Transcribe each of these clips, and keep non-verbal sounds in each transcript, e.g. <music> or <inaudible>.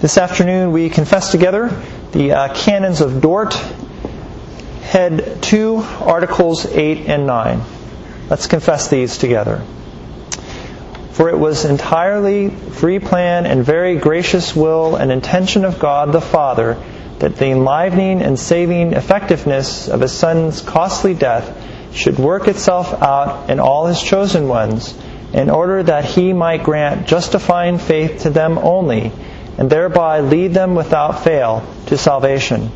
This afternoon we confess together the uh, canons of Dort, Head 2, Articles 8 and 9. Let's confess these together. For it was entirely free plan and very gracious will and intention of God the Father that the enlivening and saving effectiveness of His Son's costly death should work itself out in all His chosen ones, in order that He might grant justifying faith to them only, and thereby lead them without fail to salvation.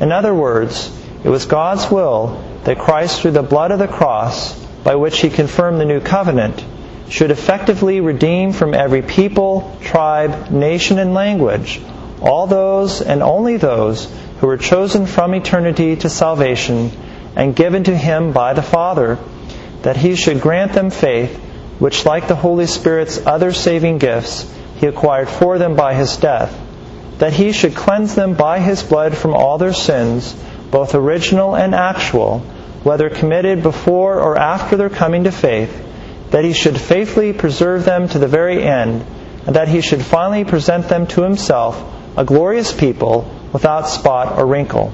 In other words, it was God's will that Christ, through the blood of the cross, by which He confirmed the new covenant, should effectively redeem from every people, tribe, nation, and language all those and only those who were chosen from eternity to salvation and given to him by the Father, that he should grant them faith, which, like the Holy Spirit's other saving gifts, he acquired for them by his death, that he should cleanse them by his blood from all their sins, both original and actual, whether committed before or after their coming to faith, that he should faithfully preserve them to the very end, and that he should finally present them to himself a glorious people without spot or wrinkle.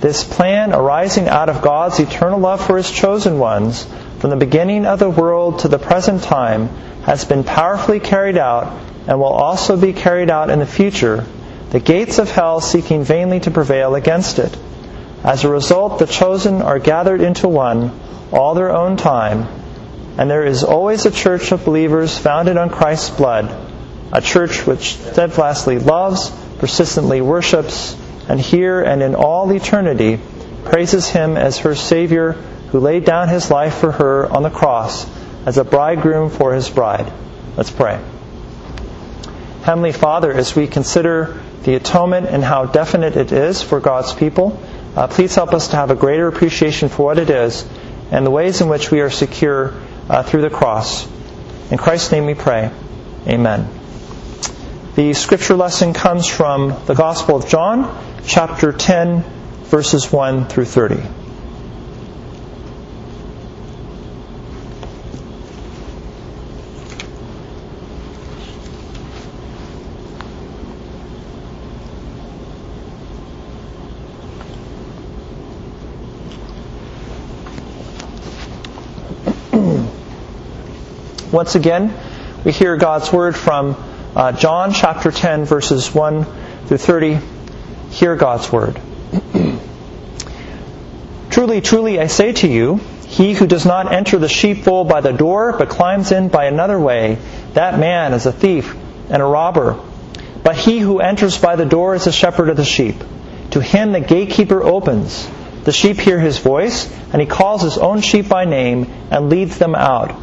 This plan, arising out of God's eternal love for His chosen ones, from the beginning of the world to the present time, has been powerfully carried out and will also be carried out in the future, the gates of hell seeking vainly to prevail against it. As a result, the chosen are gathered into one, all their own time, and there is always a church of believers founded on Christ's blood a church which steadfastly loves, persistently worships, and here and in all eternity praises Him as her Savior who laid down His life for her on the cross as a bridegroom for His bride. Let's pray. Heavenly Father, as we consider the atonement and how definite it is for God's people, uh, please help us to have a greater appreciation for what it is and the ways in which we are secure uh, through the cross. In Christ's name we pray. Amen. The scripture lesson comes from the Gospel of John, chapter 10, verses 1 through 30. Once again, we hear God's word from uh, John chapter 10, verses 1 through 30. Hear God's word. <clears throat> truly, truly, I say to you, he who does not enter the sheepfold by the door, but climbs in by another way, that man is a thief and a robber. But he who enters by the door is a shepherd of the sheep. To him the gatekeeper opens. The sheep hear his voice, and he calls his own sheep by name and leads them out.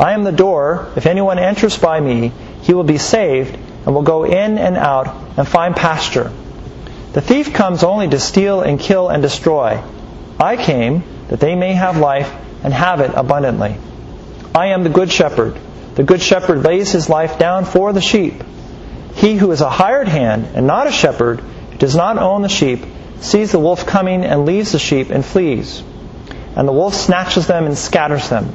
I am the door. If anyone enters by me, he will be saved and will go in and out and find pasture. The thief comes only to steal and kill and destroy. I came that they may have life and have it abundantly. I am the good shepherd. The good shepherd lays his life down for the sheep. He who is a hired hand and not a shepherd, who does not own the sheep, sees the wolf coming and leaves the sheep and flees. And the wolf snatches them and scatters them.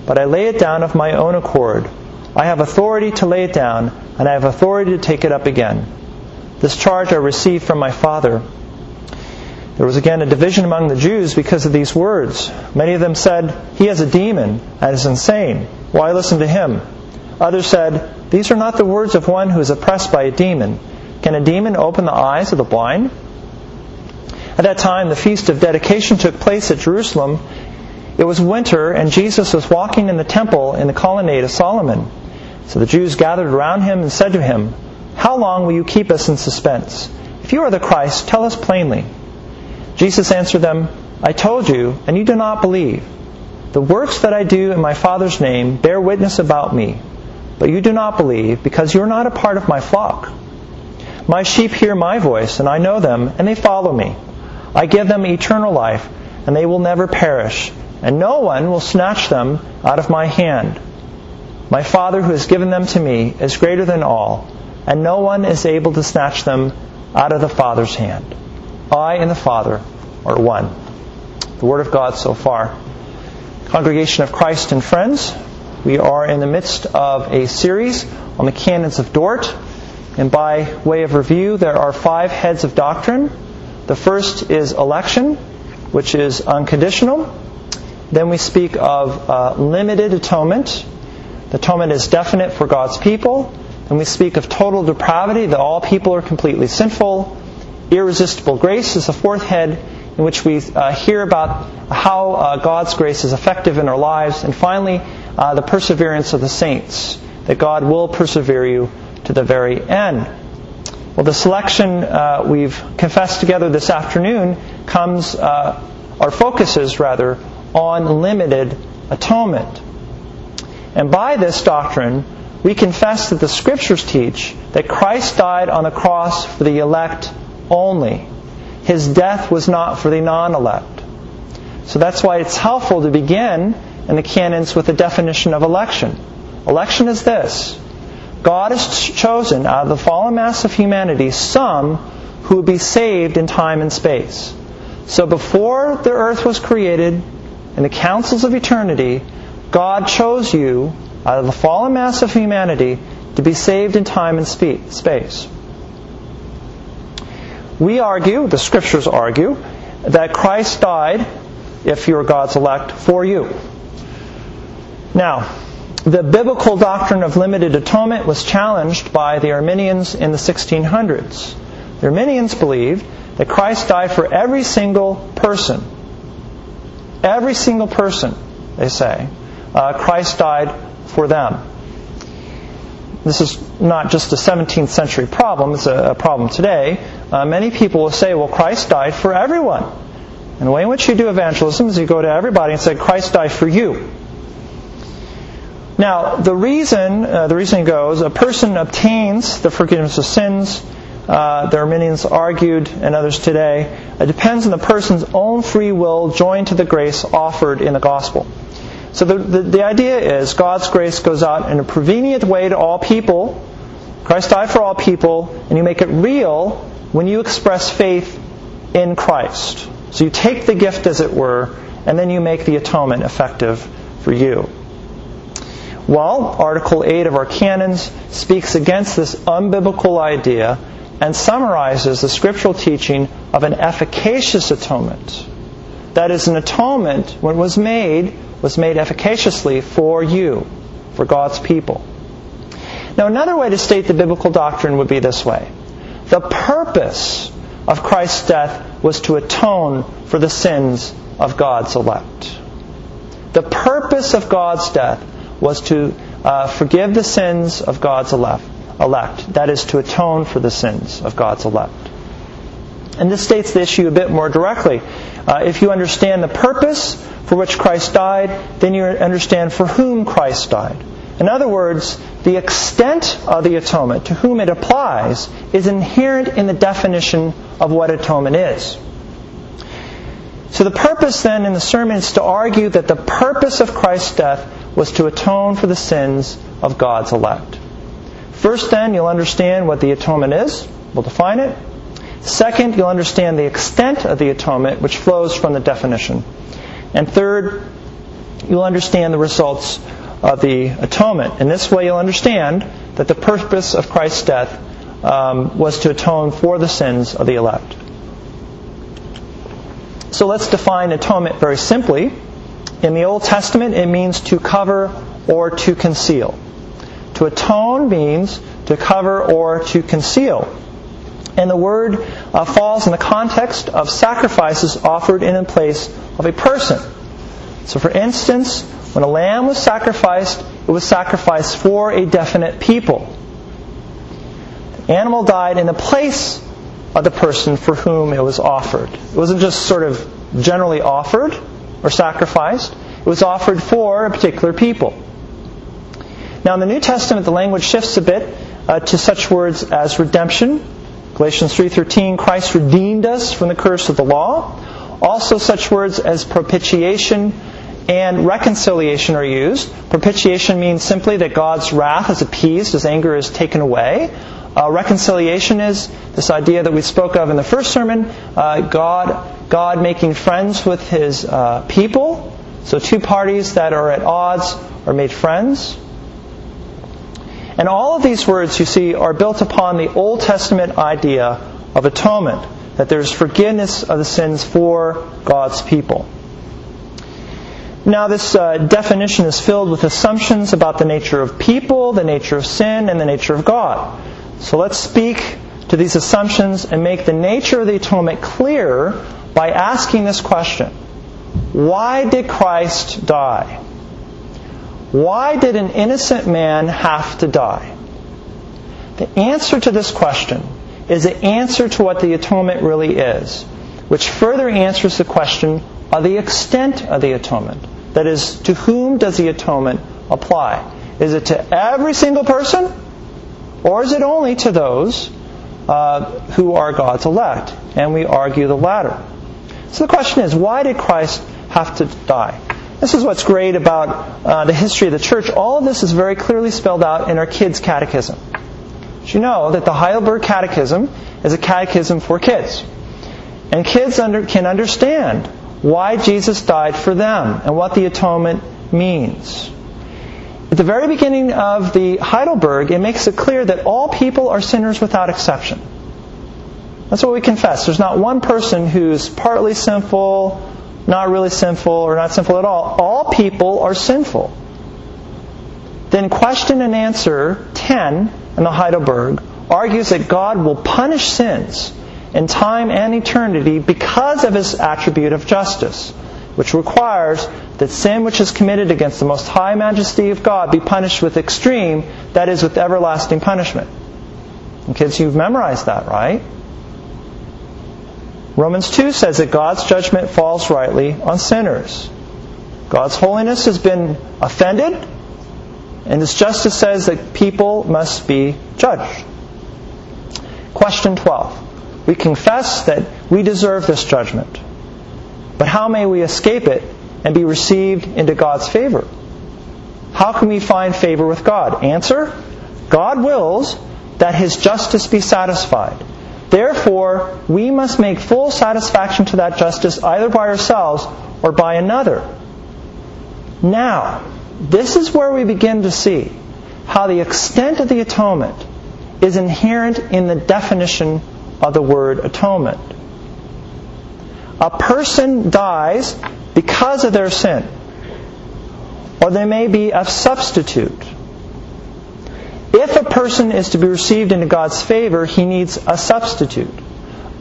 but I lay it down of my own accord. I have authority to lay it down, and I have authority to take it up again. This charge I received from my Father. There was again a division among the Jews because of these words. Many of them said, He has a demon and is insane. Why listen to him? Others said, These are not the words of one who is oppressed by a demon. Can a demon open the eyes of the blind? At that time, the feast of dedication took place at Jerusalem. It was winter, and Jesus was walking in the temple in the colonnade of Solomon. So the Jews gathered around him and said to him, How long will you keep us in suspense? If you are the Christ, tell us plainly. Jesus answered them, I told you, and you do not believe. The works that I do in my Father's name bear witness about me, but you do not believe because you are not a part of my flock. My sheep hear my voice, and I know them, and they follow me. I give them eternal life, and they will never perish, and no one will snatch them out of my hand. My Father who has given them to me is greater than all, and no one is able to snatch them out of the Father's hand. I and the Father are one. The Word of God so far. Congregation of Christ and friends, we are in the midst of a series on the canons of Dort. And by way of review, there are five heads of doctrine. The first is election, which is unconditional. Then we speak of uh, limited atonement. The atonement is definite for God's people. Then we speak of total depravity, that all people are completely sinful. Irresistible grace is the fourth head, in which we uh, hear about how uh, God's grace is effective in our lives. And finally, uh, the perseverance of the saints, that God will persevere you to the very end. Well, the selection uh, we've confessed together this afternoon comes, uh, or focuses rather, on limited atonement. And by this doctrine, we confess that the Scriptures teach that Christ died on the cross for the elect only. His death was not for the non elect. So that's why it's helpful to begin in the canons with a definition of election. Election is this God has chosen out of the fallen mass of humanity some who would be saved in time and space. So before the earth was created, in the councils of eternity, God chose you out of the fallen mass of humanity to be saved in time and space. We argue, the scriptures argue, that Christ died, if you're God's elect, for you. Now, the biblical doctrine of limited atonement was challenged by the Arminians in the 1600s. The Arminians believed that Christ died for every single person. Every single person, they say. Uh, Christ died for them. This is not just a 17th century problem, it's a, a problem today. Uh, many people will say, well, Christ died for everyone. And the way in which you do evangelism is you go to everybody and say, Christ died for you. Now, the reason, uh, the reason goes, a person obtains the forgiveness of sins. Uh, the Arminians argued, and others today, it depends on the person's own free will joined to the grace offered in the gospel. So the, the, the idea is God's grace goes out in a prevenient way to all people. Christ died for all people, and you make it real when you express faith in Christ. So you take the gift, as it were, and then you make the atonement effective for you. Well, Article 8 of our canons speaks against this unbiblical idea and summarizes the scriptural teaching of an efficacious atonement. That is, an atonement, when it was made, was made efficaciously for you, for God's people. Now, another way to state the biblical doctrine would be this way The purpose of Christ's death was to atone for the sins of God's elect. The purpose of God's death was to uh, forgive the sins of God's elect, elect. That is, to atone for the sins of God's elect. And this states the issue a bit more directly. Uh, if you understand the purpose for which Christ died, then you understand for whom Christ died. In other words, the extent of the atonement, to whom it applies, is inherent in the definition of what atonement is. So the purpose then in the sermon is to argue that the purpose of Christ's death was to atone for the sins of God's elect. First, then, you'll understand what the atonement is. We'll define it. Second, you'll understand the extent of the atonement, which flows from the definition. And third, you'll understand the results of the atonement. In this way, you'll understand that the purpose of Christ's death um, was to atone for the sins of the elect. So let's define atonement very simply. In the Old Testament, it means to cover or to conceal. To atone means to cover or to conceal. And the word uh, falls in the context of sacrifices offered in the place of a person. So, for instance, when a lamb was sacrificed, it was sacrificed for a definite people. The animal died in the place of the person for whom it was offered. It wasn't just sort of generally offered or sacrificed, it was offered for a particular people. Now, in the New Testament, the language shifts a bit uh, to such words as redemption. Galatians 3:13, Christ redeemed us from the curse of the law. Also, such words as propitiation and reconciliation are used. Propitiation means simply that God's wrath is appeased, His anger is taken away. Uh, reconciliation is this idea that we spoke of in the first sermon uh, God, God making friends with His uh, people. So, two parties that are at odds are made friends. And all of these words, you see, are built upon the Old Testament idea of atonement, that there's forgiveness of the sins for God's people. Now, this uh, definition is filled with assumptions about the nature of people, the nature of sin, and the nature of God. So let's speak to these assumptions and make the nature of the atonement clear by asking this question Why did Christ die? Why did an innocent man have to die? The answer to this question is the answer to what the atonement really is, which further answers the question of the extent of the atonement. That is, to whom does the atonement apply? Is it to every single person? Or is it only to those uh, who are God's elect? And we argue the latter. So the question is, why did Christ have to die? This is what's great about uh, the history of the church. All of this is very clearly spelled out in our kids' catechism. You know that the Heidelberg Catechism is a catechism for kids? And kids under, can understand why Jesus died for them and what the atonement means. At the very beginning of the Heidelberg, it makes it clear that all people are sinners without exception. That's what we confess. There's not one person who's partly sinful, not really sinful, or not sinful at all. All people are sinful. Then question and answer 10 in the Heidelberg argues that God will punish sins in time and eternity because of his attribute of justice, which requires that sin which is committed against the most high majesty of God be punished with extreme, that is, with everlasting punishment. And kids, you've memorized that, right? Romans 2 says that God's judgment falls rightly on sinners. God's holiness has been offended, and His justice says that people must be judged. Question 12. We confess that we deserve this judgment. But how may we escape it and be received into God's favor? How can we find favor with God? Answer God wills that His justice be satisfied. Therefore, we must make full satisfaction to that justice either by ourselves or by another. Now, this is where we begin to see how the extent of the atonement is inherent in the definition of the word atonement. A person dies because of their sin, or they may be a substitute if a person is to be received into God's favor, he needs a substitute.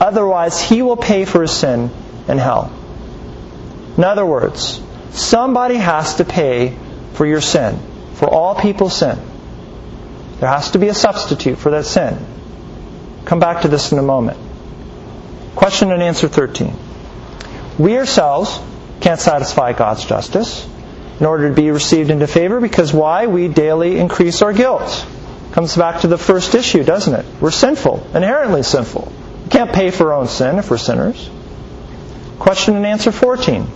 Otherwise, he will pay for his sin in hell. In other words, somebody has to pay for your sin, for all people's sin. There has to be a substitute for that sin. Come back to this in a moment. Question and answer 13. We ourselves can't satisfy God's justice in order to be received into favor because why? We daily increase our guilt. Comes back to the first issue, doesn't it? We're sinful, inherently sinful. We can't pay for our own sin if we're sinners. Question and answer 14.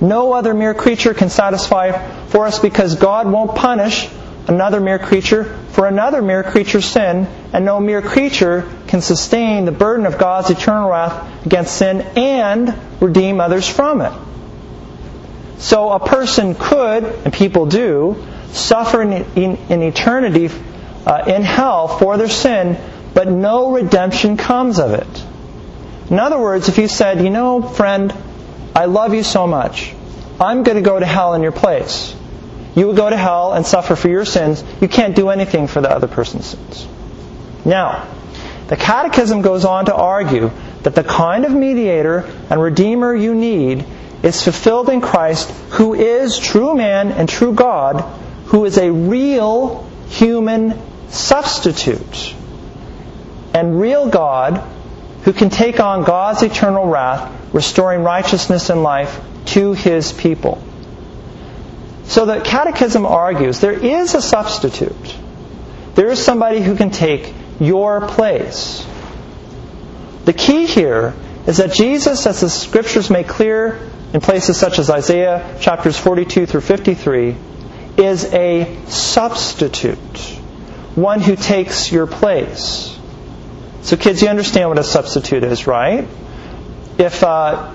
No other mere creature can satisfy for us because God won't punish another mere creature for another mere creature's sin, and no mere creature can sustain the burden of God's eternal wrath against sin and redeem others from it. So a person could, and people do, suffer in, in, in eternity uh, in hell for their sin, but no redemption comes of it. In other words, if you said, you know, friend, I love you so much, I'm going to go to hell in your place. You would go to hell and suffer for your sins. You can't do anything for the other person's sins. Now, The Catechism goes on to argue that the kind of mediator and redeemer you need is fulfilled in Christ, who is true man and true God, who is a real human substitute and real God who can take on God's eternal wrath, restoring righteousness and life to his people. So the Catechism argues there is a substitute. There is somebody who can take your place. The key here is that Jesus, as the scriptures make clear in places such as Isaiah chapters 42 through 53, is a substitute, one who takes your place. So, kids, you understand what a substitute is, right? If uh,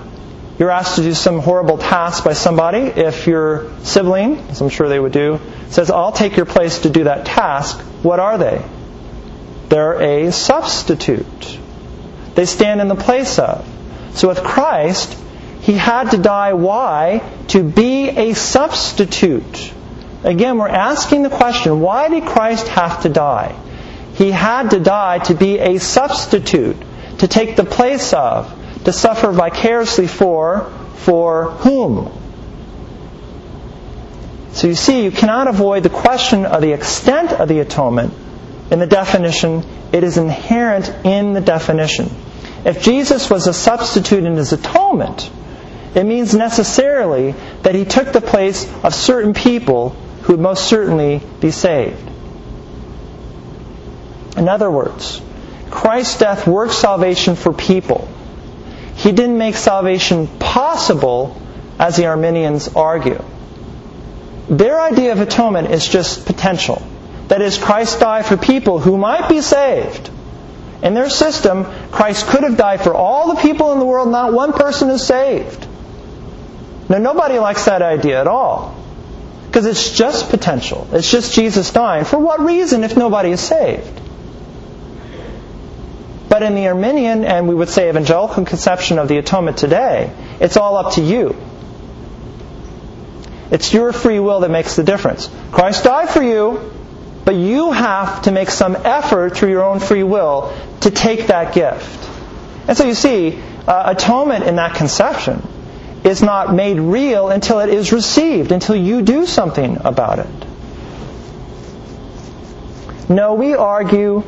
you're asked to do some horrible task by somebody, if your sibling, as I'm sure they would do, says, I'll take your place to do that task, what are they? They're a substitute. They stand in the place of. So with Christ, He had to die. Why? To be a substitute. Again, we're asking the question, why did Christ have to die? He had to die to be a substitute, to take the place of, to suffer vicariously for, for whom? So you see, you cannot avoid the question of the extent of the atonement in the definition. It is inherent in the definition. If Jesus was a substitute in his atonement, it means necessarily that he took the place of certain people who would most certainly be saved. In other words, Christ's death worked salvation for people. He didn't make salvation possible, as the Arminians argue. Their idea of atonement is just potential. That is, Christ died for people who might be saved. In their system, Christ could have died for all the people in the world, not one person is saved. Now, nobody likes that idea at all. Because it's just potential. It's just Jesus dying. For what reason if nobody is saved? But in the Arminian and we would say evangelical conception of the atonement today, it's all up to you. It's your free will that makes the difference. Christ died for you, but you have to make some effort through your own free will to take that gift. And so you see, uh, atonement in that conception is not made real until it is received, until you do something about it. No, we argue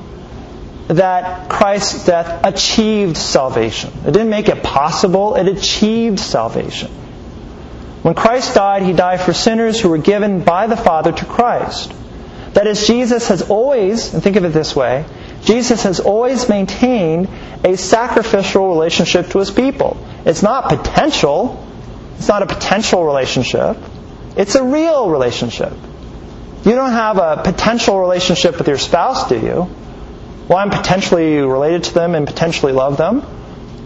that Christ's death achieved salvation. It didn't make it possible, it achieved salvation. When Christ died, he died for sinners who were given by the Father to Christ. That is, Jesus has always, and think of it this way, Jesus has always maintained a sacrificial relationship to his people. It's not potential. It's not a potential relationship. It's a real relationship. You don't have a potential relationship with your spouse, do you? well, I'm potentially related to them and potentially love them.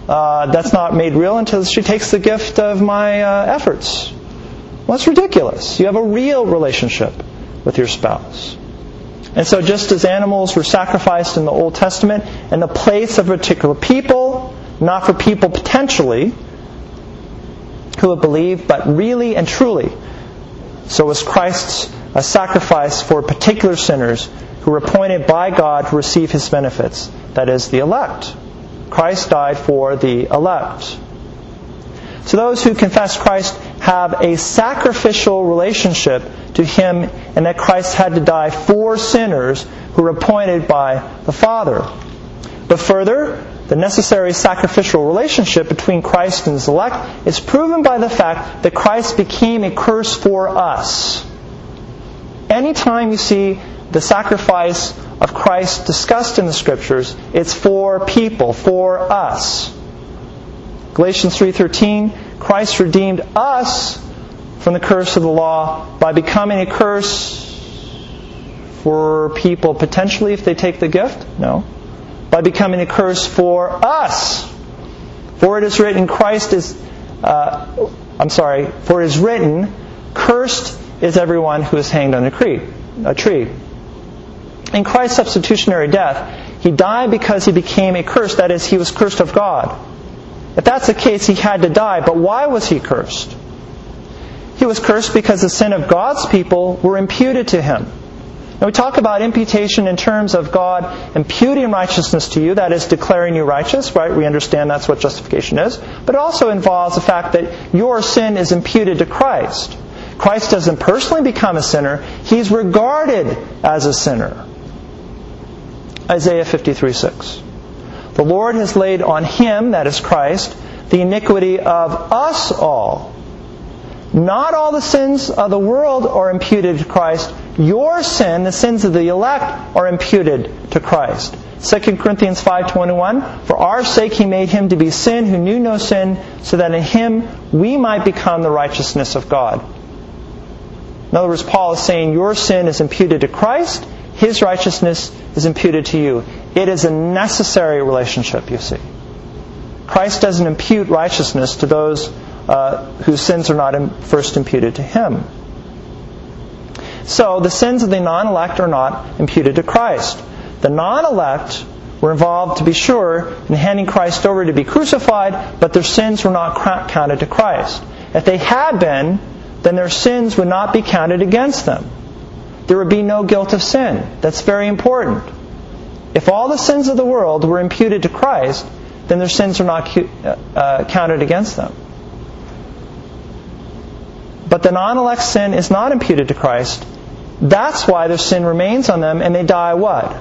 Uh, that's not made real until she takes the gift of my uh, efforts. Well, that's ridiculous. You have a real relationship with your spouse. And so, just as animals were sacrificed in the Old Testament in the place of particular people, not for people potentially who would believe, but really and truly, so was Christ's a sacrifice for particular sinners who were appointed by God to receive his benefits, that is, the elect. Christ died for the elect. So those who confess Christ have a sacrificial relationship to him and that Christ had to die for sinners who were appointed by the Father. But further, the necessary sacrificial relationship between Christ and his elect is proven by the fact that Christ became a curse for us. Anytime you see the sacrifice of Christ discussed in the scriptures, it's for people, for us. Galatians 3:13, Christ redeemed us from the curse of the law by becoming a curse for people potentially if they take the gift? No. By becoming a curse for us. For it is written, Christ is, uh, I'm sorry, for it is written, cursed is everyone who is hanged on a tree. A tree. In Christ's substitutionary death, he died because he became a curse. That is, he was cursed of God. If that's the case, he had to die. But why was he cursed? He was cursed because the sin of God's people were imputed to him. Now we talk about imputation in terms of God imputing righteousness to you, that is declaring you righteous, right? We understand that's what justification is. But it also involves the fact that your sin is imputed to Christ. Christ doesn't personally become a sinner, he's regarded as a sinner. Isaiah 53 6. The Lord has laid on him, that is Christ, the iniquity of us all. Not all the sins of the world are imputed to Christ. Your sin, the sins of the elect, are imputed to Christ. 2 Corinthians 5:21 For our sake he made him to be sin who knew no sin so that in him we might become the righteousness of God. In other words, Paul is saying your sin is imputed to Christ, his righteousness is imputed to you. It is a necessary relationship, you see. Christ doesn't impute righteousness to those uh, whose sins are not first imputed to him. So the sins of the non elect are not imputed to Christ. The non elect were involved, to be sure, in handing Christ over to be crucified, but their sins were not counted to Christ. If they had been, then their sins would not be counted against them. There would be no guilt of sin. That's very important. If all the sins of the world were imputed to Christ, then their sins are not uh, counted against them. But the non elect sin is not imputed to Christ. That's why their sin remains on them and they die what?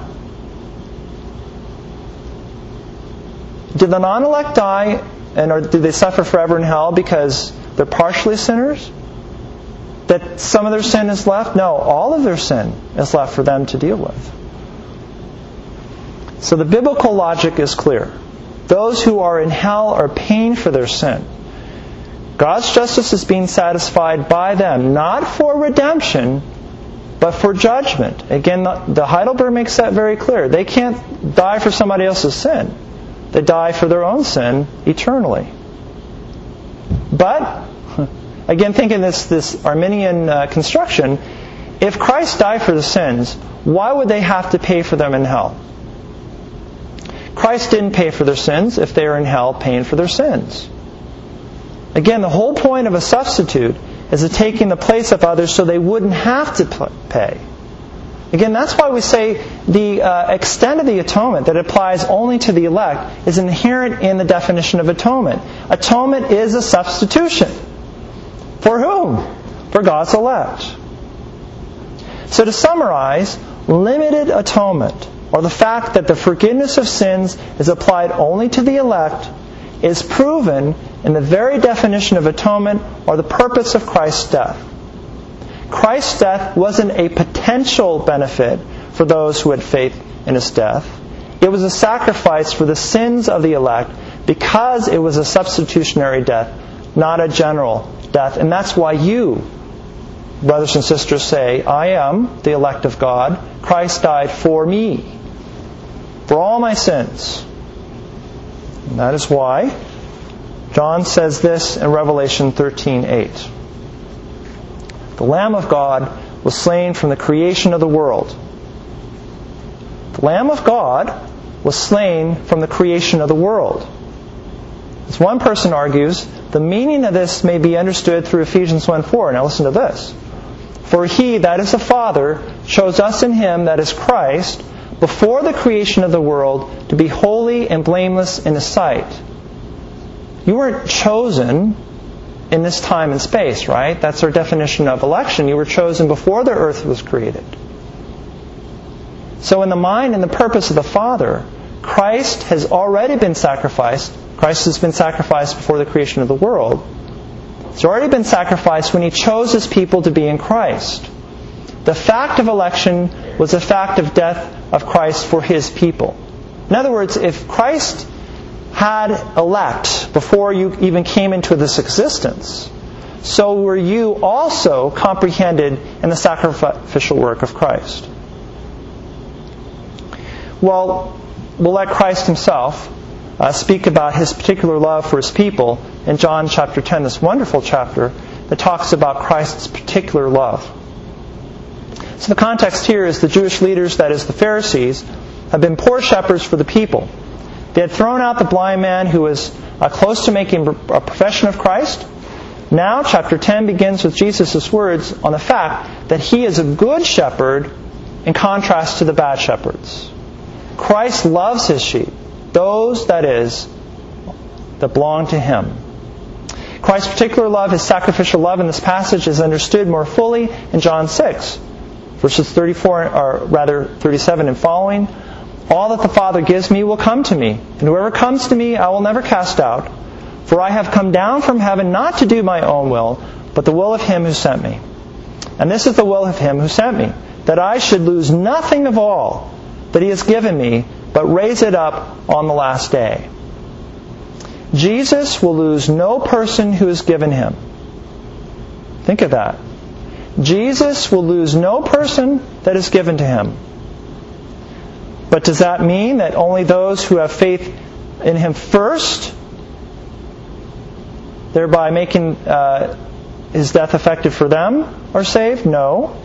Did the non elect die and or did they suffer forever in hell because they're partially sinners? That some of their sin is left? No, all of their sin is left for them to deal with. So the biblical logic is clear. Those who are in hell are paying for their sin. God's justice is being satisfied by them, not for redemption, but for judgment. Again, the Heidelberg makes that very clear. They can't die for somebody else's sin. They die for their own sin eternally. But, <laughs> again, thinking this, this Arminian uh, construction, if Christ died for the sins, why would they have to pay for them in hell? Christ didn't pay for their sins if they are in hell paying for their sins. Again, the whole point of a substitute is to taking the place of others so they wouldn't have to pay. Again, that's why we say the uh, extent of the atonement that applies only to the elect is inherent in the definition of atonement. Atonement is a substitution. For whom? For God's elect. So to summarize, limited atonement, or the fact that the forgiveness of sins is applied only to the elect, is proven in the very definition of atonement or the purpose of Christ's death. Christ's death wasn't a potential benefit for those who had faith in his death. It was a sacrifice for the sins of the elect because it was a substitutionary death, not a general death. And that's why you, brothers and sisters, say, I am the elect of God. Christ died for me, for all my sins. And that is why John says this in Revelation 13:8. The Lamb of God was slain from the creation of the world. The Lamb of God was slain from the creation of the world. As one person argues, the meaning of this may be understood through Ephesians 1:4. Now listen to this. For he, that is the Father, chose us in him, that is Christ, before the creation of the world to be holy and blameless in his sight. You weren't chosen in this time and space, right? That's our definition of election. You were chosen before the earth was created. So, in the mind and the purpose of the Father, Christ has already been sacrificed. Christ has been sacrificed before the creation of the world. He's already been sacrificed when He chose His people to be in Christ. The fact of election was a fact of death of Christ for His people. In other words, if Christ had elect before you even came into this existence, so were you also comprehended in the sacrificial work of Christ. Well, we'll let Christ himself uh, speak about his particular love for his people in John chapter 10, this wonderful chapter that talks about Christ's particular love. So the context here is the Jewish leaders, that is the Pharisees, have been poor shepherds for the people. They had thrown out the blind man who was uh, close to making a profession of Christ. Now, chapter 10 begins with Jesus' words on the fact that he is a good shepherd in contrast to the bad shepherds. Christ loves his sheep, those, that is, that belong to him. Christ's particular love, his sacrificial love in this passage, is understood more fully in John 6, verses 34, or rather 37 and following. All that the Father gives me will come to me, and whoever comes to me I will never cast out. For I have come down from heaven not to do my own will, but the will of him who sent me. And this is the will of him who sent me, that I should lose nothing of all that he has given me, but raise it up on the last day. Jesus will lose no person who is given him. Think of that. Jesus will lose no person that is given to him. But does that mean that only those who have faith in him first, thereby making uh, his death effective for them, are saved? No.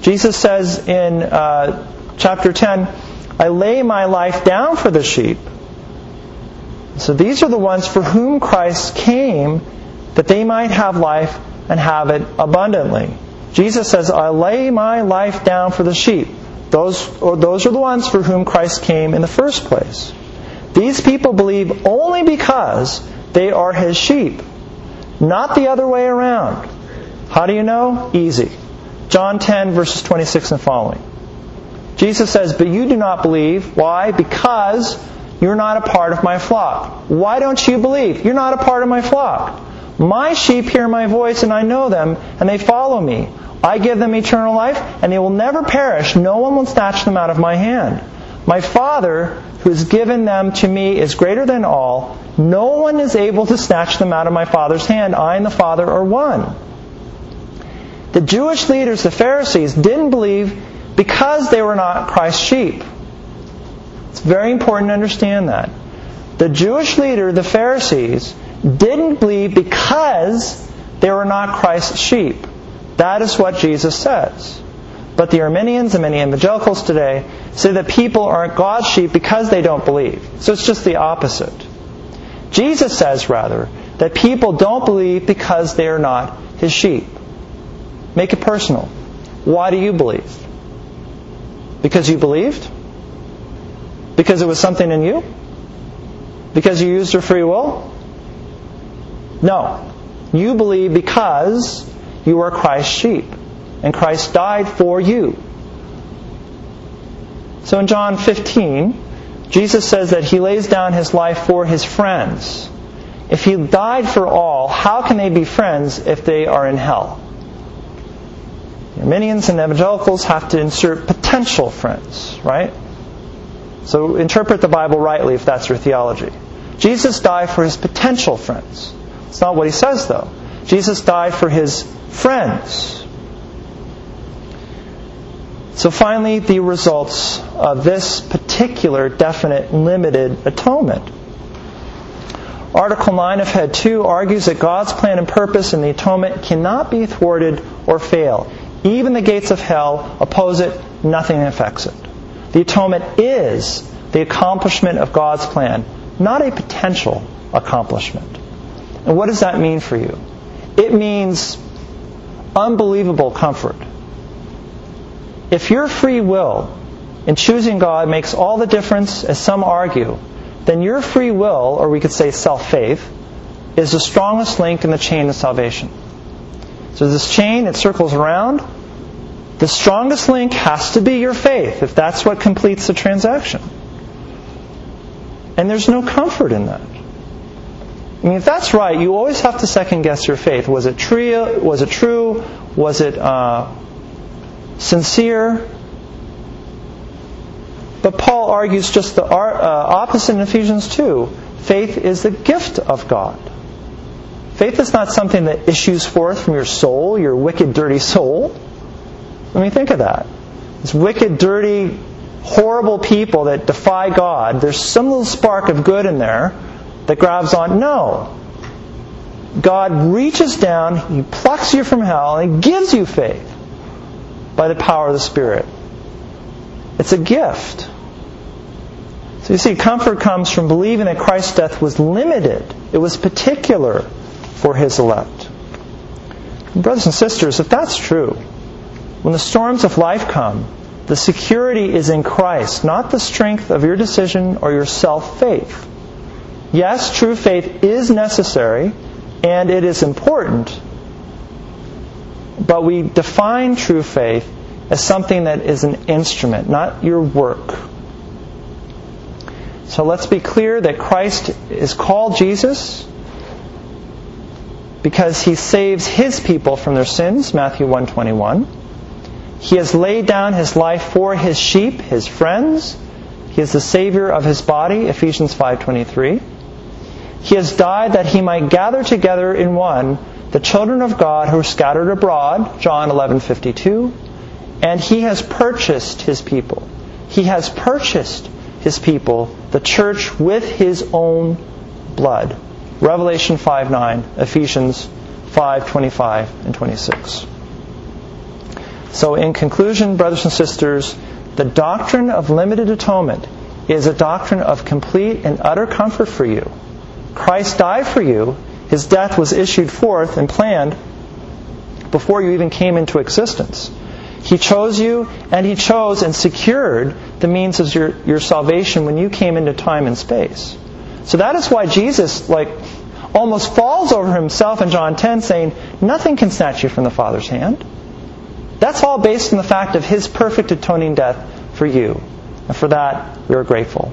Jesus says in uh, chapter 10, I lay my life down for the sheep. So these are the ones for whom Christ came that they might have life and have it abundantly. Jesus says, I lay my life down for the sheep. Those, those are the ones for whom Christ came in the first place. These people believe only because they are his sheep, not the other way around. How do you know? Easy. John 10, verses 26 and following. Jesus says, But you do not believe. Why? Because you're not a part of my flock. Why don't you believe? You're not a part of my flock. My sheep hear my voice, and I know them, and they follow me. I give them eternal life, and they will never perish. No one will snatch them out of my hand. My Father, who has given them to me, is greater than all. No one is able to snatch them out of my Father's hand. I and the Father are one. The Jewish leaders, the Pharisees, didn't believe because they were not Christ's sheep. It's very important to understand that. The Jewish leader, the Pharisees, didn't believe because they were not Christ's sheep. That is what Jesus says. But the Arminians and many evangelicals today say that people aren't God's sheep because they don't believe. So it's just the opposite. Jesus says, rather, that people don't believe because they are not his sheep. Make it personal. Why do you believe? Because you believed? Because it was something in you? Because you used your free will? No. You believe because you are Christ's sheep. And Christ died for you. So in John 15, Jesus says that he lays down his life for his friends. If he died for all, how can they be friends if they are in hell? Arminians and evangelicals have to insert potential friends, right? So interpret the Bible rightly if that's your theology. Jesus died for his potential friends. It's not what he says, though. Jesus died for his friends. So finally, the results of this particular definite limited atonement. Article 9 of Head 2 argues that God's plan and purpose in the atonement cannot be thwarted or fail. Even the gates of hell oppose it, nothing affects it. The atonement is the accomplishment of God's plan, not a potential accomplishment. And what does that mean for you? It means unbelievable comfort. If your free will in choosing God makes all the difference, as some argue, then your free will, or we could say self faith, is the strongest link in the chain of salvation. So this chain, it circles around. The strongest link has to be your faith, if that's what completes the transaction. And there's no comfort in that. I mean, if that's right, you always have to second guess your faith. Was it true? Was it true? Was it uh, sincere? But Paul argues just the uh, opposite in Ephesians 2. Faith is the gift of God. Faith is not something that issues forth from your soul, your wicked, dirty soul. I mean, think of that. It's wicked, dirty, horrible people that defy God, there's some little spark of good in there that grabs on. No. God reaches down, He plucks you from hell, and He gives you faith by the power of the Spirit. It's a gift. So you see, comfort comes from believing that Christ's death was limited, it was particular for His elect. Brothers and sisters, if that's true, when the storms of life come, The security is in Christ, not the strength of your decision or your self faith. Yes, true faith is necessary and it is important, but we define true faith as something that is an instrument, not your work. So let's be clear that Christ is called Jesus because he saves his people from their sins, Matthew 121. He has laid down his life for his sheep, his friends. He is the savior of his body, Ephesians 5:23. He has died that he might gather together in one the children of God who are scattered abroad, John 11:52, and he has purchased his people. He has purchased his people, the church with his own blood. Revelation 5:9, Ephesians 5:25 and 26. So in conclusion, brothers and sisters, the doctrine of limited atonement is a doctrine of complete and utter comfort for you. Christ died for you. His death was issued forth and planned before you even came into existence. He chose you, and He chose and secured the means of your, your salvation when you came into time and space. So that is why Jesus, like, almost falls over himself in John 10, saying, Nothing can snatch you from the Father's hand. That's all based on the fact of His perfect atoning death for you. And for that, we are grateful.